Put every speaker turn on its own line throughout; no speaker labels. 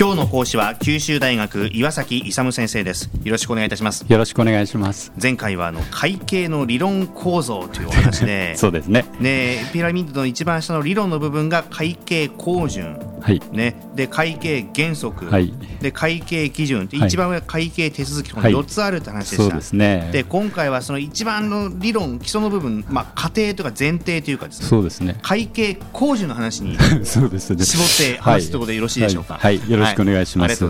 今日の講師は九州大学岩崎勇先生です。よろしくお願いいたします。
よろしくお願いします。
前回はあの会計の理論構造というお話で
そうですね。
ねピラミッドの一番下の理論の部分が会計標準
はい。
ね、で会計原則、
はい。
で会計基準。で
はい。
一番上は会計手続きこの
はい。
4つあるって話でした、
そうですね。
で今回はその一番の理論基礎の部分、まあ、過程というか前提というかですね
そうですね。
会計工事の話に
そうですね。
絞って話すということでよろしいでしょうか、
はい、はい。よろしくお願いします、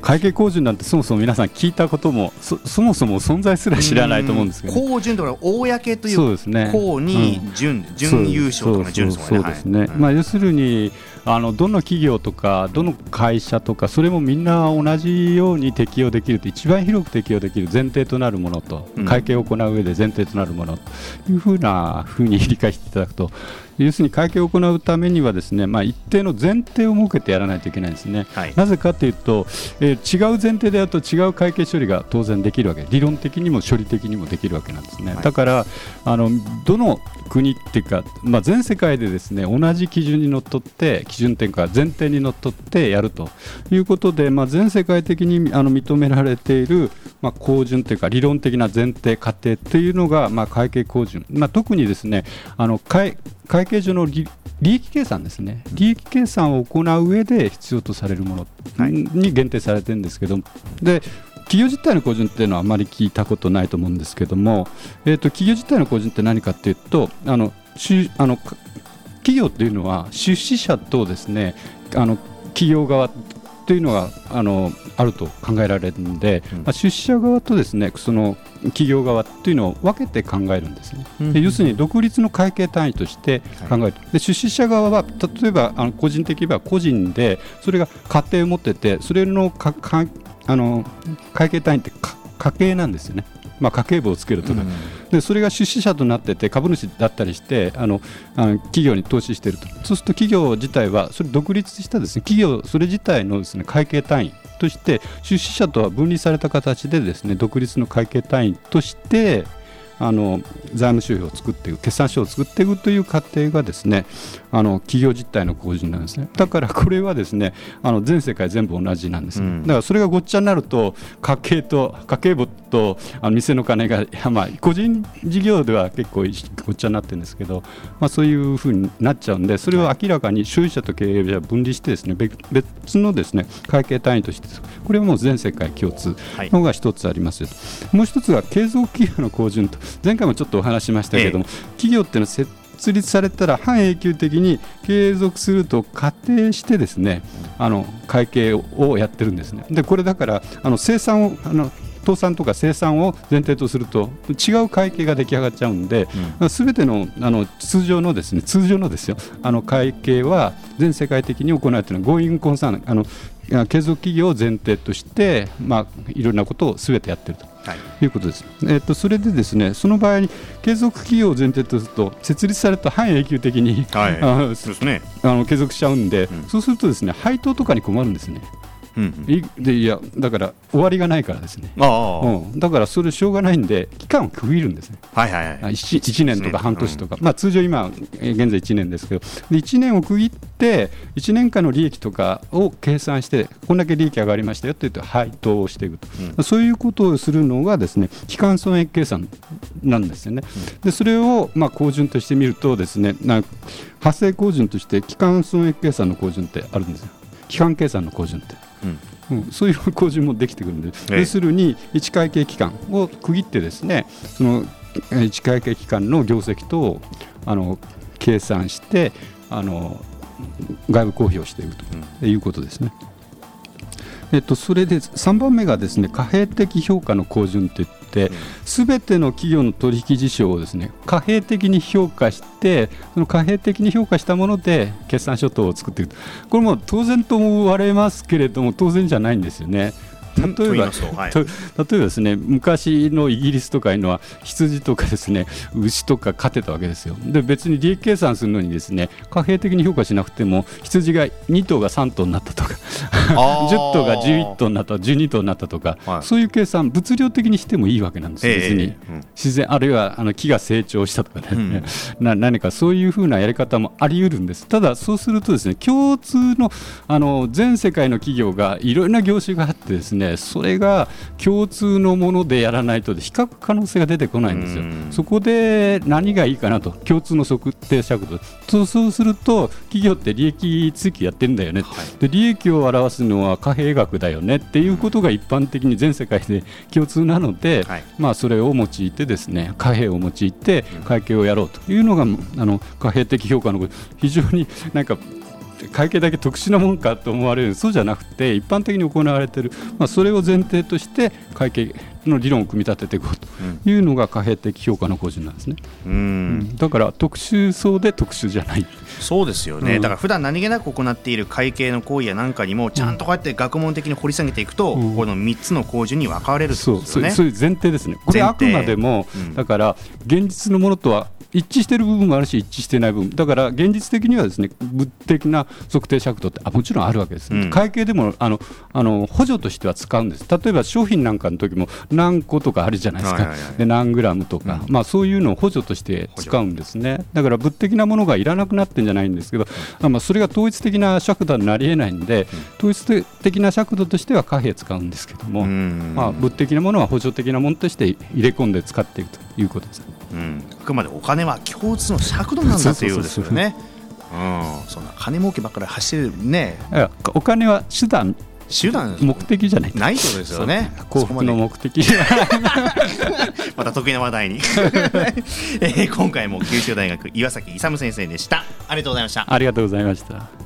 会計工順なんてそもそも皆さん聞いたこともそそもそも存在すら知らないと思うんですけど、
公準とか公という
そうですね。
公に準、準優勝とか準
そうですね、
はい。
まあ、要するにあのどの企業とかどの会社とかそれもみんな同じように適用できると一番広く適用できる前提となるものと、
うん。
会計を行う上で前提となるものというふうなふうに理解していただくと要するに会計を行うためにはですね、まあ、一定の前提を設けてやらないといけないんですね。
はい。
なぜかというと、えー違う前提でやると違う会計処理が当然できるわけ。理論的にも処理的にもできるわけなんですね、
はい。
だからあのどの国っていうか、まあ、全世界でですね同じ基準にのっとって基準点か前提にのっとってやるということで、まあ、全世界的にあの認められている、まあ、公準というか理論的な前提過程というのが、まあ、会計公準、まあ、特にですねあの会会計上の利利益計算ですね、利益計算を行う上で必要とされるもの
はい。
に限定されてるんですけど、で企業実態の個人っていうのはあまり聞いたことないと思うんですけども、えー、と企業実態の個人って何かっていうと、あのしあのか企業っていうのは出資者とですねあの企業側というのがあのあると考えられるので、
うん
まあ、出資者側とですねその企業側というのを分けて考えるんですね。
うん
で要するに独立の会計単位として考える、で出資者側は例えばあの個人的には個人でそれが家庭を持っててそれのかかあの会計単位ってか家計なんですよね。まあ、家計簿をつけるとか、でそれが出資者となってて株主だったりしてあのあの企業に投資していると。そうすると企業自体はそれ独立したですね企業それ自体のですね会計単位として出資者とは分離された形でですね独立の会計単位としてあの財務収支を作っていく決算書を作っていくという過程がですねあの企業実態の構築なんですね。だからこれはですねあの全世界全部同じなんですね、
うん。
だからそれがごっちゃになると家計と家計簿とあの店の金が まあ個人事業では結構ごっちゃになってるんですけど、まあ、そういうふうになっちゃうんでそれを明らかに所有者と経営者は分離してですね別別のですね会計単位としてこれはもう全世界共通
はい。
のが一つあります。よともう一つが継続企業の好循と前回もちょっとお話ししましたけれども、企業っていうのは設立されたら半永久的に継続すると仮定してですねあの会計をやってるんですね。でこれだからあの生産をあの倒産とか生産を前提とすると違う会計が出来上がっちゃうんで、すべてのあの通常のですね通常のですよ。あの会計は全世界的に行われているのはゴーイングコンサーンあの継続企業を前提として、まあ、いろんなことをすべてやっていると。
はい
いうことです。えっとそれでですねその場合に継続企業を前提とすると設立された半永久的に、
はい
あ
そうですね
あの継続しちゃうんで、
うん
そうするとですね配当とかに困るんですね。
うん
いでいやだから終わりがないからですね。
ああ、
うん、だからそれしょうがないんで期間を区切るんですね。
はいはいはい
1, 1年とか半年とか、まあ、通常今、えー現在1年ですけど、で1年を区切って、1年間の利益とかを計算して、こんだけ利益上がりましたよって言って、配当をしていくと、
う
そういうことをするのがですね、期間損益計算なんですよね。でそれをまあ標準としてみるとですね、な発生標準として、期間損益計算の標準ってあるんですよ。期間計算の標準って。
うん。
うん、そういう標準もできてくるんで、
ええ。
要するに1会計期間を区切ってですねそのえー1会計期間の業績とあの計算してあの外部公表していくということですね。えっと、それで3番目がですね貨幣的評価の標準といってすべての企業の取引事象をですね貨幣的に評価してその貨幣的に評価したもので決算書等を作っていくこれも当然と思われますけれども当然じゃないんですよね。例えば、はい、例えばですね昔のイギリスとかいうのは羊とかですね牛とか飼ってたわけですよ。で別に利益計算するのにですね貨幣的に評価しなくても羊が2頭が3頭になったとか10 頭が11頭になった12頭になったとか、はい、そういう計算物量的にしてもいいわけなんですよ、別に、うん、自然あるいはあの木が成長したとかね、うん、な何かそういうふうなやり方もあり得るんです。ただそうするとですね共通のあの全世界の企業がいろいろな業種があってですねそれが共通のものでやらないと比較可能性が出てこないんですよ。そこで何がいいかなと。共通の測定尺度。そうすると企業って利益追求やってるんだよね、はい、で利益を表すのは貨幣額だよね。っていうことが一般的に全世界で 共通なので、はい、まあ、それを用いてですね貨幣を用いて会計をやろうというのが、あの貨幣的評価の非常になんか会計だけ特殊なものかと思われるそうじゃなくて一般的に行われている、まあ、それを前提として会計の理論を組み立てていこうというのが貨幣的評価の個人なんですね、うん、だから特殊そうで特殊じゃない。
そうですよね、うん、だから普段何気なく行っている会計の行為やなんかにもちゃんとこうやって学問的に掘り下げていくと、うん、この3つの工事に分かれる
そうそういう前提ですね。これあくまでも、だから現実のものとは一致している部分もあるし一致していない部分。だから現実的にはですね物的な測定尺度ってあもちろんあるわけです、うん、会計でもあのあの補助としては使うんです。例えば商品なんかの時も何個とかあるじゃないですか、で何グラムとか、うん、まあ、そういうのを補助として使うんですね。だから物的なものがいらなくなってんじゃないんですけど、うん、まあ、それが統一的な尺度になりえないんで、統一的な尺度としては貨幣使うんですけども、まあ、物的なものは補助的なものとして入れ込んで使っていくということです。
うん、あくまでお金は共通の尺度なんだというですよね。うん、そんな金儲けばっかり走るね。
お金は手段。
手段。
目的じゃない
ないってことですよね。
幸福の目的。
また得意な話題に、えー、今回も九州大学岩崎勇先生でした。ありがとうございました。
ありがとうございました